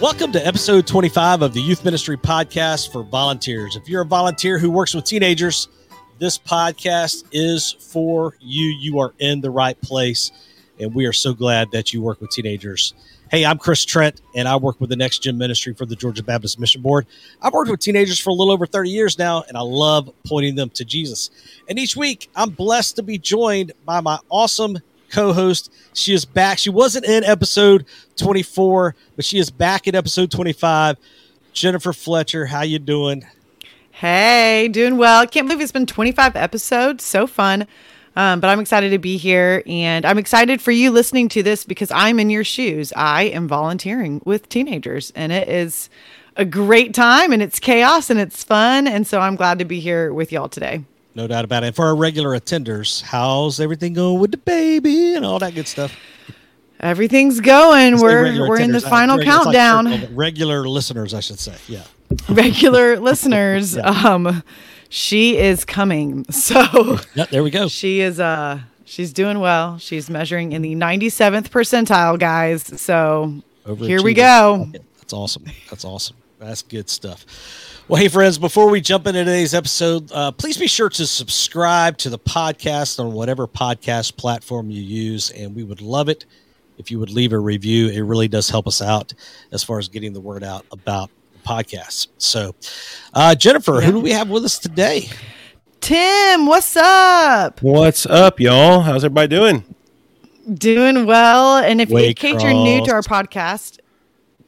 Welcome to episode 25 of the Youth Ministry Podcast for Volunteers. If you're a volunteer who works with teenagers, this podcast is for you. You are in the right place, and we are so glad that you work with teenagers. Hey, I'm Chris Trent, and I work with the Next Gen Ministry for the Georgia Baptist Mission Board. I've worked with teenagers for a little over 30 years now, and I love pointing them to Jesus. And each week, I'm blessed to be joined by my awesome co-host. She is back. She wasn't in episode 24, but she is back in episode 25. Jennifer Fletcher, how you doing? Hey, doing well. Can't believe it's been 25 episodes. So fun. Um, but I'm excited to be here and I'm excited for you listening to this because I'm in your shoes. I am volunteering with teenagers and it is a great time and it's chaos and it's fun. And so I'm glad to be here with y'all today. No doubt about it. And for our regular attenders, how's everything going with the baby and all that good stuff? Everything's going. We're we're in the final regular, countdown. Like regular listeners, I should say. Yeah. Regular listeners. Yeah. Um, she is coming. So yeah, there we go. She is uh she's doing well. She's measuring in the 97th percentile, guys. So here we go. That's awesome. That's awesome. That's good stuff. Well, hey, friends, before we jump into today's episode, uh, please be sure to subscribe to the podcast on whatever podcast platform you use. And we would love it if you would leave a review. It really does help us out as far as getting the word out about the podcast. So, uh, Jennifer, yeah. who do we have with us today? Tim, what's up? What's up, y'all? How's everybody doing? Doing well. And if in case you're new to our podcast,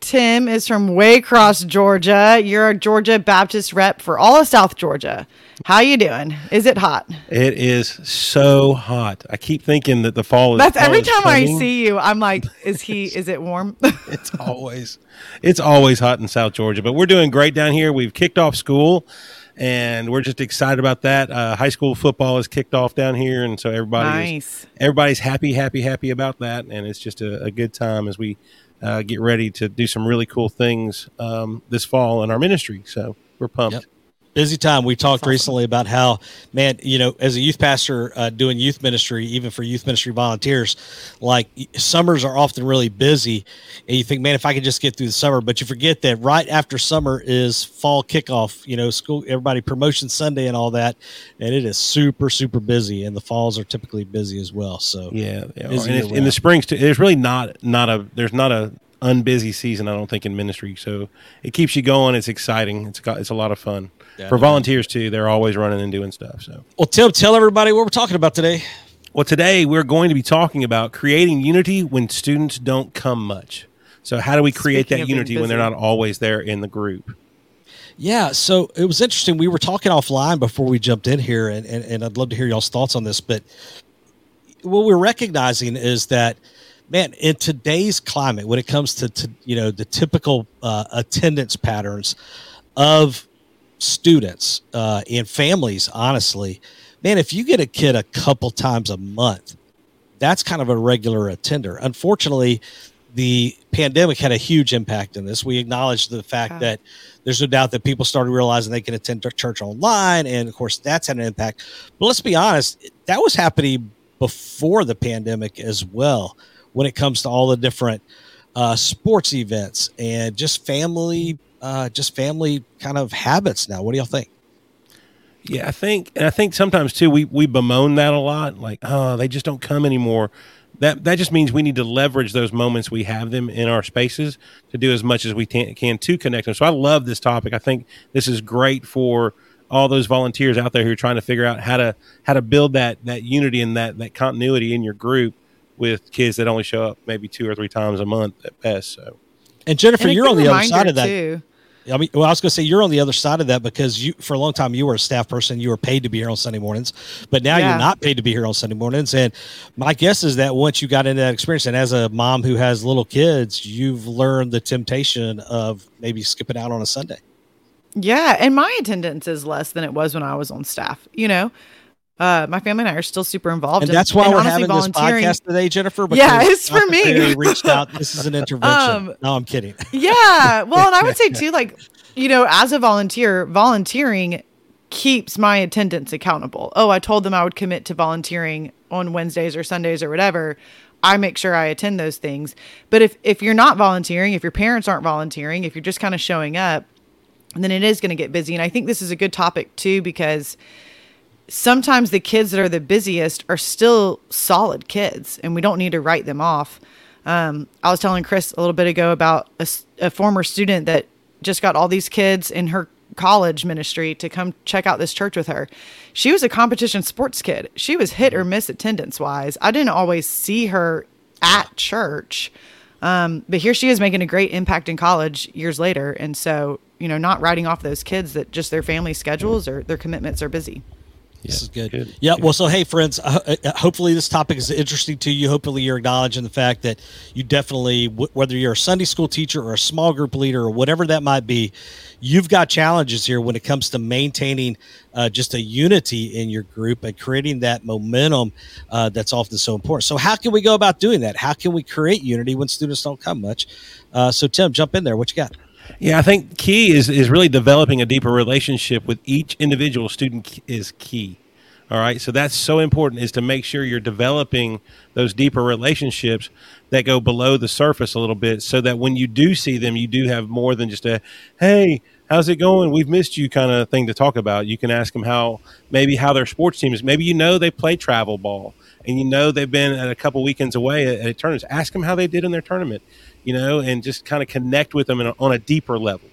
Tim is from Waycross, Georgia. You're a Georgia Baptist rep for all of South Georgia. How you doing? Is it hot? It is so hot. I keep thinking that the fall is. That's fall every time I see you. I'm like, is he? is it warm? it's always, it's always hot in South Georgia. But we're doing great down here. We've kicked off school, and we're just excited about that. Uh, high school football is kicked off down here, and so everybody, nice. is, everybody's happy, happy, happy about that, and it's just a, a good time as we uh, get ready to do some really cool things um, this fall in our ministry. So we're pumped. Yep busy time. We talked awesome. recently about how, man, you know, as a youth pastor uh, doing youth ministry, even for youth ministry volunteers, like summers are often really busy. And you think, man, if I could just get through the summer, but you forget that right after summer is fall kickoff, you know, school, everybody promotion Sunday and all that. And it is super, super busy. And the falls are typically busy as well. So, yeah. yeah. in the springs, too, there's really not, not a, there's not a, unbusy season i don't think in ministry so it keeps you going it's exciting it's got it's a lot of fun for volunteers too. They're always running and doing stuff. So, well, Tim, tell everybody what we're talking about today. Well, today we're going to be talking about creating unity when students don't come much. So, how do we create Speaking that unity when they're not always there in the group? Yeah, so it was interesting. We were talking offline before we jumped in here, and, and, and I'd love to hear y'all's thoughts on this. But what we're recognizing is that, man, in today's climate, when it comes to, to you know the typical uh, attendance patterns of students uh, and families, honestly, man, if you get a kid a couple times a month, that's kind of a regular attender. Unfortunately, the pandemic had a huge impact in this. We acknowledge the fact that there's no doubt that people started realizing they can attend church online, and of course, that's had an impact. But let's be honest, that was happening before the pandemic as well. When it comes to all the different uh, sports events and just family uh, just family kind of habits now. What do y'all think? Yeah, I think, and I think sometimes too, we we bemoan that a lot. Like, oh, they just don't come anymore. That that just means we need to leverage those moments we have them in our spaces to do as much as we can, can to connect them. So I love this topic. I think this is great for all those volunteers out there who are trying to figure out how to how to build that that unity and that that continuity in your group with kids that only show up maybe two or three times a month at best. So, and Jennifer, and you're on the other side of that. Too. I mean, well, I was going to say you're on the other side of that because you, for a long time, you were a staff person. You were paid to be here on Sunday mornings, but now yeah. you're not paid to be here on Sunday mornings. And my guess is that once you got into that experience, and as a mom who has little kids, you've learned the temptation of maybe skipping out on a Sunday. Yeah, and my attendance is less than it was when I was on staff. You know, uh, my family and I are still super involved. And that's why and we're having this podcast today, Jennifer. Yeah, it's for me. reached out. This is an intervention. Um, no, I'm kidding. Yeah. Well, and I would say too, like, you know, as a volunteer, volunteering keeps my attendance accountable. Oh, I told them I would commit to volunteering on Wednesdays or Sundays or whatever. I make sure I attend those things. But if if you're not volunteering, if your parents aren't volunteering, if you're just kind of showing up, then it is going to get busy. And I think this is a good topic too because sometimes the kids that are the busiest are still solid kids and we don't need to write them off. Um, I was telling Chris a little bit ago about a, a, former student that just got all these kids in her college ministry to come check out this church with her. She was a competition sports kid. She was hit or miss attendance wise. I didn't always see her at church. Um, but here she is making a great impact in college years later. And so, you know, not writing off those kids that just their family schedules or their commitments are busy. This is good. good. Yeah. Well, so hey, friends. Uh, uh, hopefully, this topic is interesting to you. Hopefully, you're acknowledging the fact that you definitely, whether you're a Sunday school teacher or a small group leader or whatever that might be, you've got challenges here when it comes to maintaining uh, just a unity in your group and creating that momentum uh, that's often so important. So, how can we go about doing that? How can we create unity when students don't come much? Uh, so, Tim, jump in there. What you got? Yeah, I think key is is really developing a deeper relationship with each individual student is key. All right, so that's so important is to make sure you're developing those deeper relationships that go below the surface a little bit, so that when you do see them, you do have more than just a "Hey, how's it going? We've missed you" kind of thing to talk about. You can ask them how maybe how their sports team is. Maybe you know they play travel ball, and you know they've been at a couple weekends away at, at tournaments. Ask them how they did in their tournament you know, and just kind of connect with them a, on a deeper level.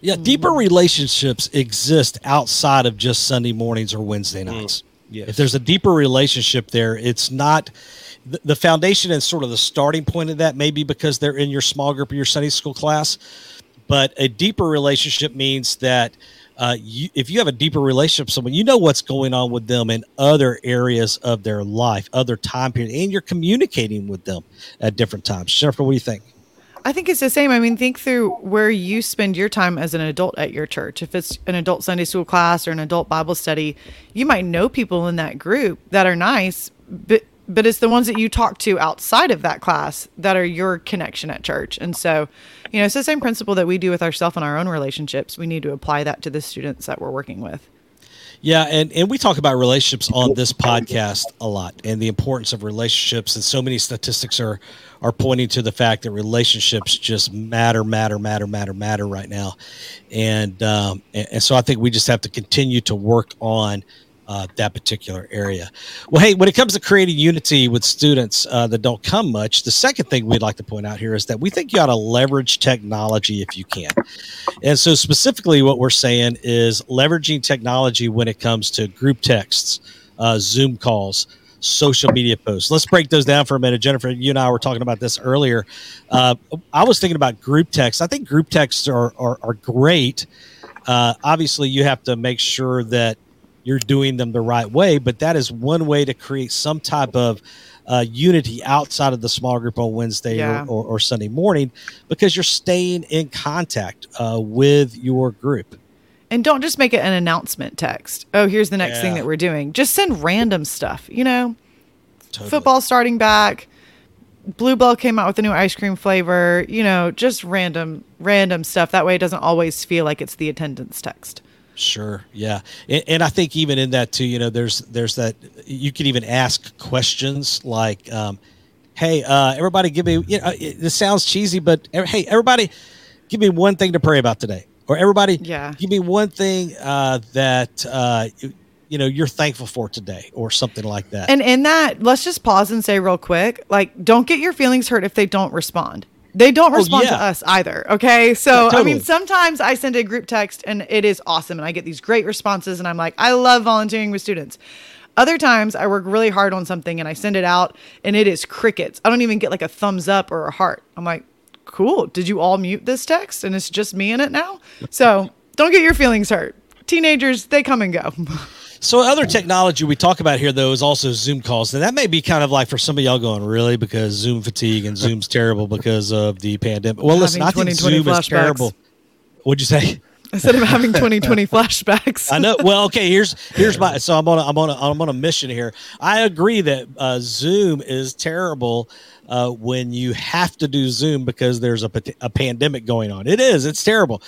Yeah, deeper relationships exist outside of just Sunday mornings or Wednesday mm, nights. Mm, yes. If there's a deeper relationship there, it's not the, the foundation and sort of the starting point of that, maybe because they're in your small group or your Sunday school class. But a deeper relationship means that uh, you, if you have a deeper relationship with someone, you know what's going on with them in other areas of their life, other time period, and you're communicating with them at different times. Jennifer, what do you think? I think it's the same. I mean, think through where you spend your time as an adult at your church. If it's an adult Sunday school class or an adult Bible study, you might know people in that group that are nice, but but it's the ones that you talk to outside of that class that are your connection at church. And so, you know, it's the same principle that we do with ourselves in our own relationships. We need to apply that to the students that we're working with. Yeah, and, and we talk about relationships on this podcast a lot and the importance of relationships. And so many statistics are are pointing to the fact that relationships just matter, matter, matter, matter, matter right now. And, um, and, and so I think we just have to continue to work on uh, that particular area. Well, hey, when it comes to creating unity with students uh, that don't come much, the second thing we'd like to point out here is that we think you ought to leverage technology if you can. And so, specifically, what we're saying is leveraging technology when it comes to group texts, uh, Zoom calls, social media posts. Let's break those down for a minute. Jennifer, you and I were talking about this earlier. Uh, I was thinking about group texts. I think group texts are, are, are great. Uh, obviously, you have to make sure that you're doing them the right way, but that is one way to create some type of uh, unity outside of the small group on Wednesday yeah. or, or, or, Sunday morning because you're staying in contact uh, with your group. And don't just make it an announcement text. Oh, here's the next yeah. thing that we're doing. Just send random stuff, you know? Totally. Football starting back. Blue Bell came out with a new ice cream flavor, you know, just random random stuff. That way it doesn't always feel like it's the attendance text. Sure. Yeah. And, and, I think even in that too, you know, there's there's that you can even ask questions like, um, "Hey, uh, everybody, give me." You know, this sounds cheesy, but hey, everybody, give me one thing to pray about today or everybody yeah give me one thing uh, that uh, you know you're thankful for today or something like that and in that let's just pause and say real quick like don't get your feelings hurt if they don't respond they don't respond oh, yeah. to us either okay so yeah, totally. i mean sometimes i send a group text and it is awesome and i get these great responses and i'm like i love volunteering with students other times I work really hard on something and I send it out and it is crickets. I don't even get like a thumbs up or a heart. I'm like, cool. Did you all mute this text and it's just me in it now? So don't get your feelings hurt. Teenagers, they come and go. So other technology we talk about here though is also Zoom calls, and that may be kind of like for some of y'all going really because Zoom fatigue and Zoom's terrible because of the pandemic. Well, listen, I think Zoom flashbacks. is terrible. What'd you say? Instead of having 2020 flashbacks. I know. Well, okay. Here's here's my. So I'm on a, I'm on a, I'm on a mission here. I agree that uh, Zoom is terrible uh, when you have to do Zoom because there's a, a pandemic going on. It is. It's terrible.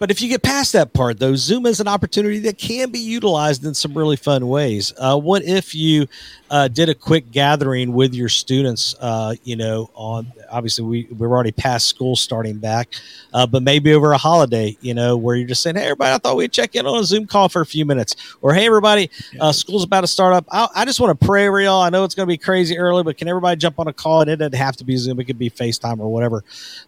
But if you get past that part, though, Zoom is an opportunity that can be utilized in some really fun ways. Uh, what if you uh, did a quick gathering with your students? Uh, you know, on obviously we we're already past school starting back, uh, but maybe over a holiday, you know, where you're just saying, "Hey, everybody, I thought we'd check in on a Zoom call for a few minutes," or "Hey, everybody, uh, school's about to start up. I, I just want to pray over y'all. I know it's going to be crazy early, but can everybody jump on a call? And it doesn't have to be Zoom; it could be FaceTime or whatever,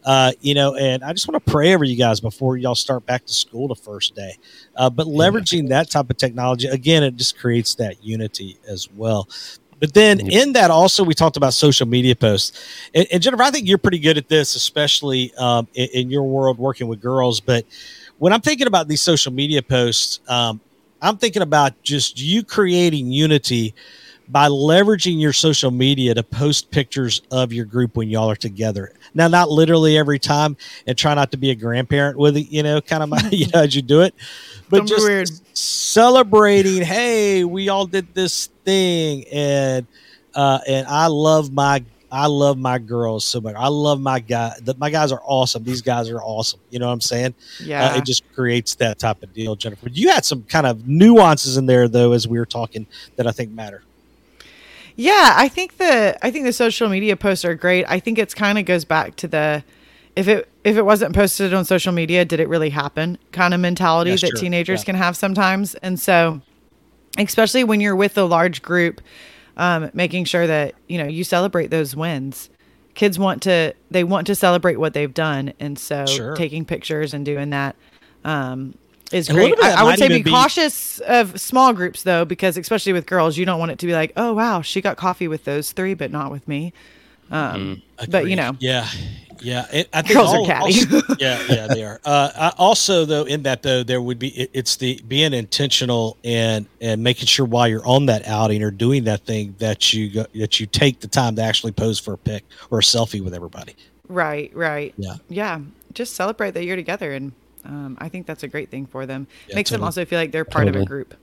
uh, you know. And I just want to pray over you guys before y'all start back to school the first day. Uh, but leveraging that type of technology, again, it just creates that unity as well. But then in that also we talked about social media posts, and, and Jennifer, I think you're pretty good at this, especially um, in, in, your world working with girls. But when I'm thinking about these social media posts, um, I'm thinking about just you creating unity by leveraging your social media to post pictures of your group when y'all are together. Now, not literally every time, and try not to be a grandparent with it, you know, kind of my, you know as you do it, but just weird. celebrating. Hey, we all did this thing, and uh, and I love my I love my girls so much. I love my guy. The, my guys are awesome. These guys are awesome. You know what I'm saying? Yeah. Uh, it just creates that type of deal, Jennifer. You had some kind of nuances in there though, as we were talking, that I think matter. Yeah, I think the I think the social media posts are great. I think it's kind of goes back to the if it if it wasn't posted on social media, did it really happen? Kind of mentality That's that true. teenagers yeah. can have sometimes. And so especially when you're with a large group, um, making sure that, you know, you celebrate those wins. Kids want to they want to celebrate what they've done. And so sure. taking pictures and doing that um, is great. I, I, would say be, be, cautious of small groups though, because especially with girls, you don't want it to be like, oh wow, she got coffee with those three, but not with me. Um, mm, but you know, yeah, yeah. It, I think girls all, are catty. Also, yeah, yeah, they are. Uh, I also, though, in that though, there would be it, it's the being intentional and and making sure while you're on that outing or doing that thing that you go, that you take the time to actually pose for a pic or a selfie with everybody. Right, right. Yeah, yeah. Just celebrate that you're together and um, I think that's a great thing for them. Yeah, Makes totally. them also feel like they're part totally. of a group.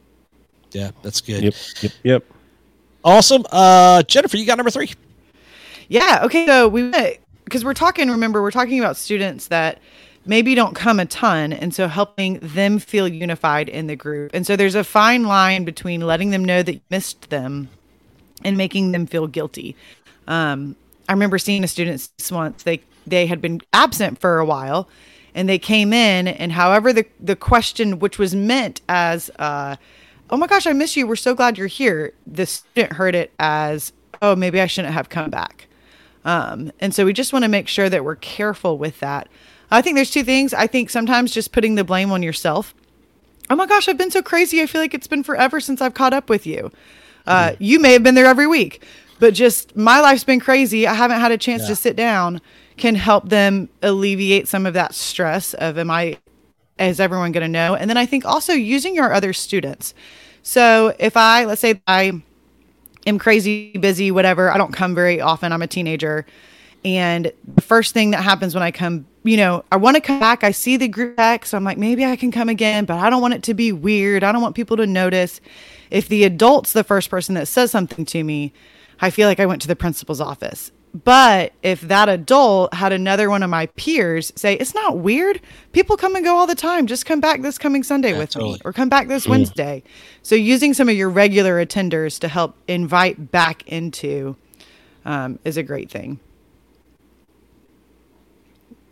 Yeah, that's good. Yep, yep, yep. Awesome. Uh, Jennifer, you got number three. Yeah. Okay. So we because we're talking. Remember, we're talking about students that maybe don't come a ton, and so helping them feel unified in the group. And so there's a fine line between letting them know that you missed them and making them feel guilty. Um, I remember seeing a student once. They they had been absent for a while and they came in and however the the question which was meant as uh, oh my gosh i miss you we're so glad you're here the student heard it as oh maybe i shouldn't have come back. Um, and so we just want to make sure that we're careful with that. I think there's two things. I think sometimes just putting the blame on yourself. Oh my gosh i've been so crazy i feel like it's been forever since i've caught up with you. Uh, mm-hmm. you may have been there every week but just my life's been crazy i haven't had a chance yeah. to sit down can help them alleviate some of that stress of am I is everyone going to know? And then I think also using your other students. So if I let's say I am crazy busy whatever, I don't come very often, I'm a teenager and the first thing that happens when I come, you know, I want to come back, I see the group text, So I'm like maybe I can come again, but I don't want it to be weird. I don't want people to notice. If the adult's the first person that says something to me, I feel like I went to the principal's office. But if that adult had another one of my peers say, it's not weird. People come and go all the time. Just come back this coming Sunday yeah, with totally. me or come back this Wednesday. So using some of your regular attenders to help invite back into um, is a great thing.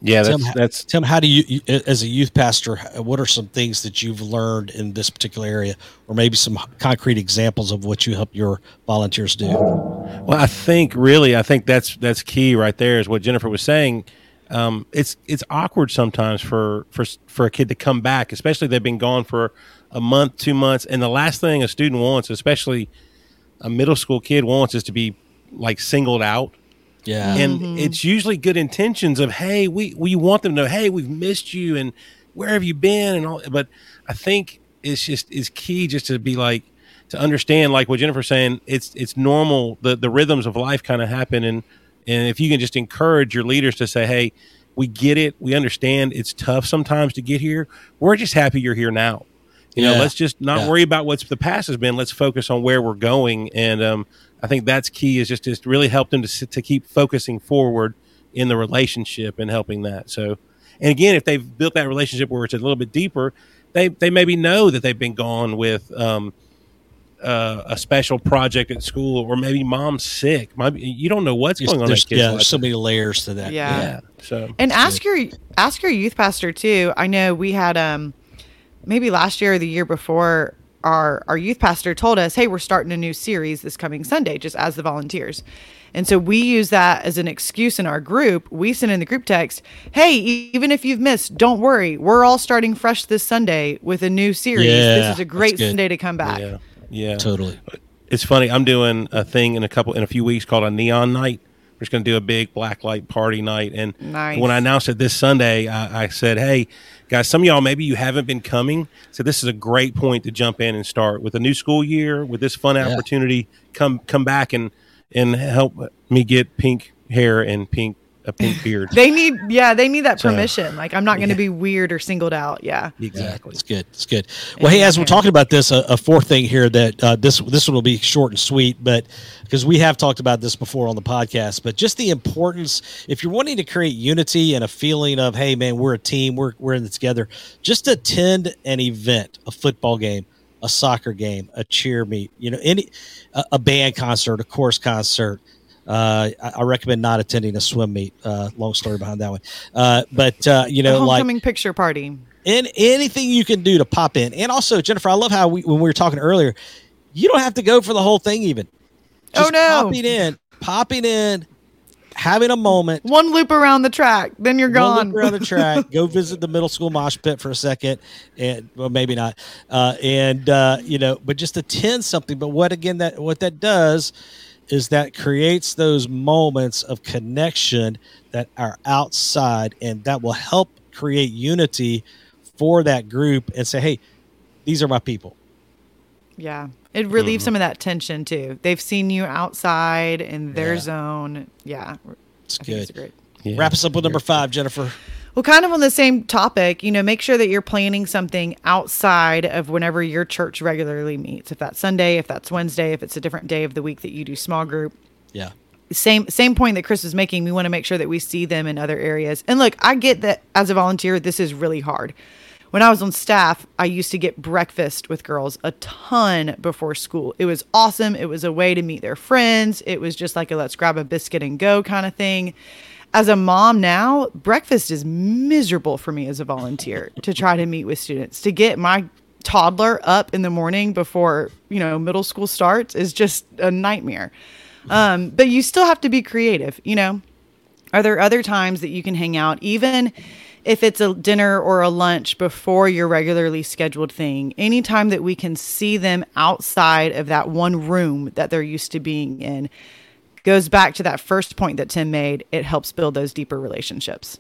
Yeah, that's Tim, that's Tim. How do you, as a youth pastor, what are some things that you've learned in this particular area, or maybe some concrete examples of what you help your volunteers do? Well, I think really, I think that's that's key right there. Is what Jennifer was saying. Um, it's it's awkward sometimes for for for a kid to come back, especially they've been gone for a month, two months, and the last thing a student wants, especially a middle school kid wants, is to be like singled out yeah. And mm-hmm. it's usually good intentions of, hey, we, we want them to know, hey, we've missed you and where have you been and all but I think it's just is key just to be like to understand like what Jennifer's saying, it's it's normal the the rhythms of life kind of happen and and if you can just encourage your leaders to say, Hey, we get it, we understand it's tough sometimes to get here. We're just happy you're here now. You yeah. know, let's just not yeah. worry about what's the past has been. Let's focus on where we're going. And um, I think that's key is just to really help them to to keep focusing forward in the relationship and helping that. So, And again, if they've built that relationship where it's a little bit deeper, they they maybe know that they've been gone with um, uh, a special project at school, or maybe mom's sick. Maybe, you don't know what's There's- going on. there's- kid's yeah, life. there's so many layers to that. Yeah. yeah. So And ask your ask your youth pastor too. I know we had um maybe last year or the year before our our youth pastor told us, "Hey, we're starting a new series this coming Sunday just as the volunteers." And so we use that as an excuse in our group. We send in the group text, "Hey, e- even if you've missed, don't worry. We're all starting fresh this Sunday with a new series. Yeah, this is a great. Sunday to come back." yeah, yeah. Totally. it's funny. I'm doing a thing in a couple in a few weeks called a neon night. We're just going to do a big black light party night. And Nice. when I announced it this Sunday, I, I said, "Hey, guys, some of y'all maybe you haven't been coming. So this is a great point to jump in and start with a new school year with this fun Yeah. opportunity. Come come back and and help me get pink hair and pink a pink beard. They need yeah, they need that So- permission. Like I'm not going to Yeah. be weird or singled out. Yeah. exactly. It's good. It's good. Well, hey, as we're talking about this, a, a fourth thing here that uh, this this one will be short and sweet, but because we have talked about this before on the podcast, but just the importance if you're wanting to create unity and a feeling of hey, man, we're a team, we're we're in it together. Just attend an event, a football game, a soccer game, a cheer meet, you know, any a, a band concert, a chorus concert. Uh, I, I recommend not attending a swim meet. Uh, long story behind that one, uh, but uh, you know, like homecoming picture party. and anything you can do to pop in. And also, Jennifer, I love how we when we were talking earlier, you don't have to go for the whole thing even. Oh, no. popping in, popping in, having a moment. One loop around the track, then you're one gone. loop around the track. Go visit the middle school mosh pit for a second, and well, maybe not. Uh, and uh, you know, but just attend something. But what again that what that does is that creates those moments of connection that are outside, and that will help create unity for that group. And say, hey, these are my people. Yeah. It relieves Mm-hmm. some of that tension too. They've seen you outside in their Yeah. zone. Yeah. It's I think it's good. great. Yeah. Wrap us up with number five, Jennifer. Well, kind of on the same topic, you know, make sure that you're planning something outside of whenever your church regularly meets. If that's Sunday, if that's Wednesday, if it's a different day of the week that you do small group. Yeah. Same same point that Chris was making. We want to make sure that we see them in other areas. And look, I get that as a volunteer, this is really hard. When I was on staff, I used to get breakfast with girls a ton before school. It was awesome. It was a way to meet their friends. It was just like a let's grab a biscuit and go kind of thing. As a mom now, breakfast is miserable for me as a volunteer to try to meet with students. To get my toddler up in the morning before, you know, middle school starts is just a nightmare. Um, but you still have to be creative, you know. Are there other times that you can hang out, even if it's a dinner or a lunch before your regularly scheduled thing? Anytime that we can see them outside of that one room that they're used to being in goes back to that first point that Tim made. It helps build those deeper relationships.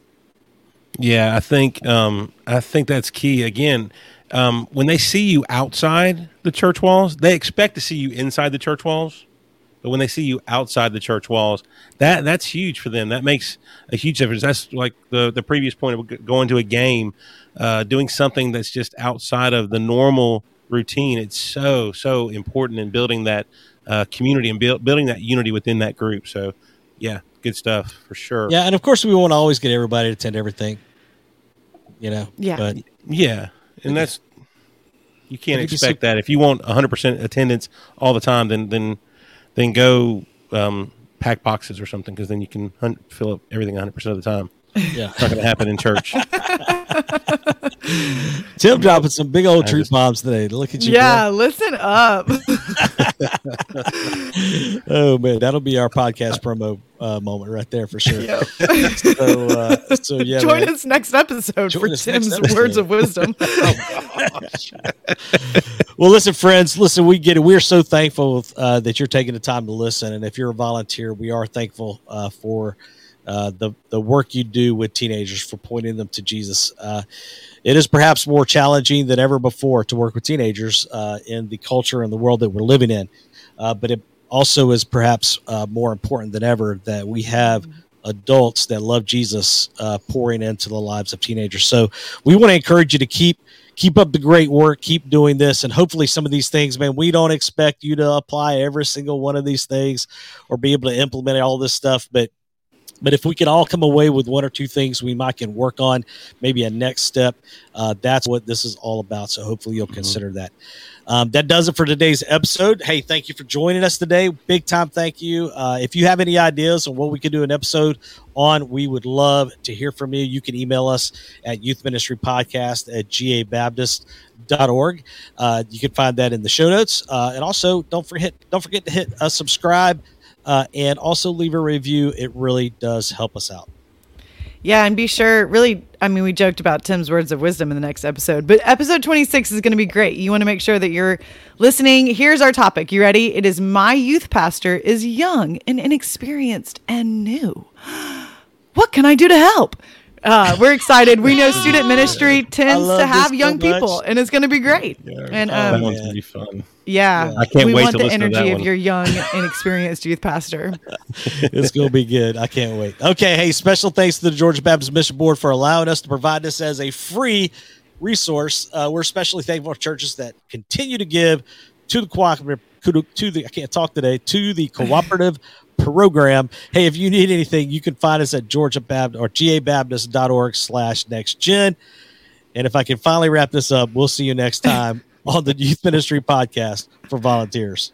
Yeah, I think um, I think that's key. Again, um, when they see you outside the church walls, they expect to see you inside the church walls. But when they see you outside the church walls, that that's huge for them. That makes a huge difference. That's like the the previous point of going to a game, uh, doing something that's just outside of the normal routine. It's so so important in building that uh, community and build, building that unity within that group. So, yeah, good stuff for sure. Yeah, and of course we won't always get everybody to attend everything. You know. Yeah. But Yeah, and that's you can't It could be expect that. If you want 100% attendance all the time, then then then go um, pack boxes or something because then you can hun- fill up everything 100% of the time. yeah. It's not going to happen in church. Tim dropping some big old I truth bombs today. Look at you. Yeah, listen up. Oh man, that'll be our podcast promo uh, moment right there for sure. so, uh, so yeah. Join man. us next episode Join for Tim's episode. words of wisdom. Well, listen, friends, listen, we get it. We're so thankful uh, that you're taking the time to listen. And if you're a volunteer, we are thankful uh, for uh, the, the work you do with teenagers, for pointing them to Jesus. Uh, it is perhaps more challenging than ever before to work with teenagers uh, in the culture and the world that we're living in. Uh, but it also is perhaps uh, more important than ever that we have adults that love Jesus pouring into the lives of teenagers. So we want to encourage you to keep keep up the great work, keep doing this, and hopefully some of these things, man, we don't expect you to apply every single one of these things or be able to implement all this stuff, but But if we can all come away with one or two things we might can work on, maybe a next step, uh, that's what this is all about. So hopefully you'll mm-hmm. consider that. Um, that does it for today's episode. Hey, thank you for joining us today. Big time thank you. Uh, if you have any ideas on what we could do an episode on, we would love to hear from you. You can email us at youth ministry podcast at gabaptist.org. Uh, you can find that in the show notes. Uh, and also don't forget, don't forget to hit uh, subscribe uh, and also leave a review. It really does help us out. Yeah, and be sure, really, I mean, we joked about Tim's words of wisdom in the next episode, but episode 26 is going to be great. You want to make sure that you're listening. Here's our topic. You ready? It is My Youth Pastor is Young and Inexperienced and New. What can I do to help? Uh, we're excited. We know student ministry tends to have young so people, and it's going to be great. Yeah. And um, that one's going to be fun. Yeah, I can't we wait want the energy of your young, inexperienced youth pastor. it's going to be good. I can't wait. Okay, hey, special thanks to the Georgia Baptist Mission Board for allowing us to provide this as a free resource. Uh, we're especially thankful for churches that continue to give to the cooperative to the I can't talk today to the cooperative program. Hey, if you need anything, you can find us at Georgia Baptist or gabaptist.org slash next gen. And if I can finally wrap this up, we'll see you next time on the Youth Ministry Podcast for volunteers.